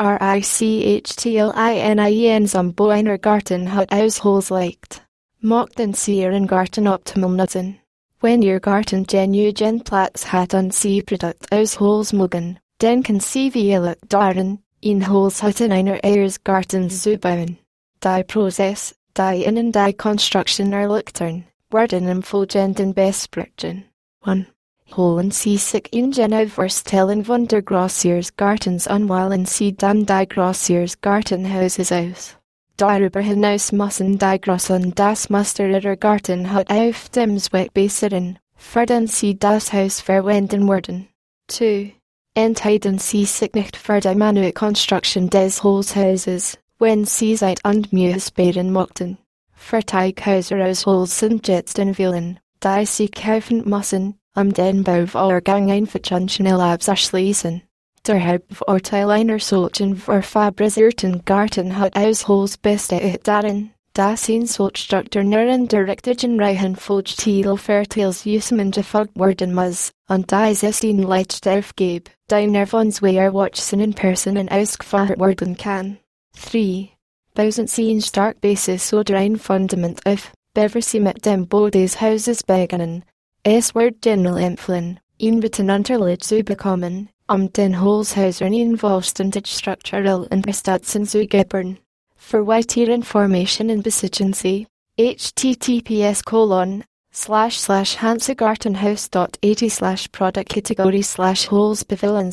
R-I-C-H-T-L-I-N-I-E-N som Boiner Garten hat Ausholsleicht. Mocht den Sieren Garten Optimum nutzen. Wenn ihr Garten genügend Platz hat und sie Produkt ausholsmogen, dann kann sie wie darin, in Holzhütten einer Eures Gartens zubauen. Die Prozess, die Innen die Construction erlichtern, werden im folgenden besprechen. 1. Holen Sie sich in Geneva vorstellen von der Grossiers Gartens anweilen Sie dann die Grossiers Gartenhauses aus. Darüber hinaus müssen die Grossen das Muster ihrer Garten hat auf dem Zweck besseren, fördern Sie das Haus verwenden werden. 2. Entscheiden Sie sich nicht für die manuelle Construction des Holzhauses, wenn Sie Zeit und Mühe sparen möchten. Für Teighäuser aus Holz sind jetzt in Willen, die Sie kaufen müssen, um den Bauvorgang einfach und schnell abzuschließen. Der Hauptvorteil einer solchen aus Holz besteht darin, dass in solch strukturieren direkten Reihen Vollstil fertils Usman gefolgt werden muss, und dass es ihnen Leitstoff gibt, die nervons wear watchen in Personen ausgefahren werden kann. 3. Bauen Sie ein stark Basis oder ein Fundament auf, bevor mit dem Bau des Hauses beginnen, es wird generell empfohlen, ihn miteinander zu bekommen, um den Holzhäusern involved structural Unterstützung zu geben. For weitere Information and besitzen Sie https colon slash slash hansegartenhaus.80 slash product category slash holes slash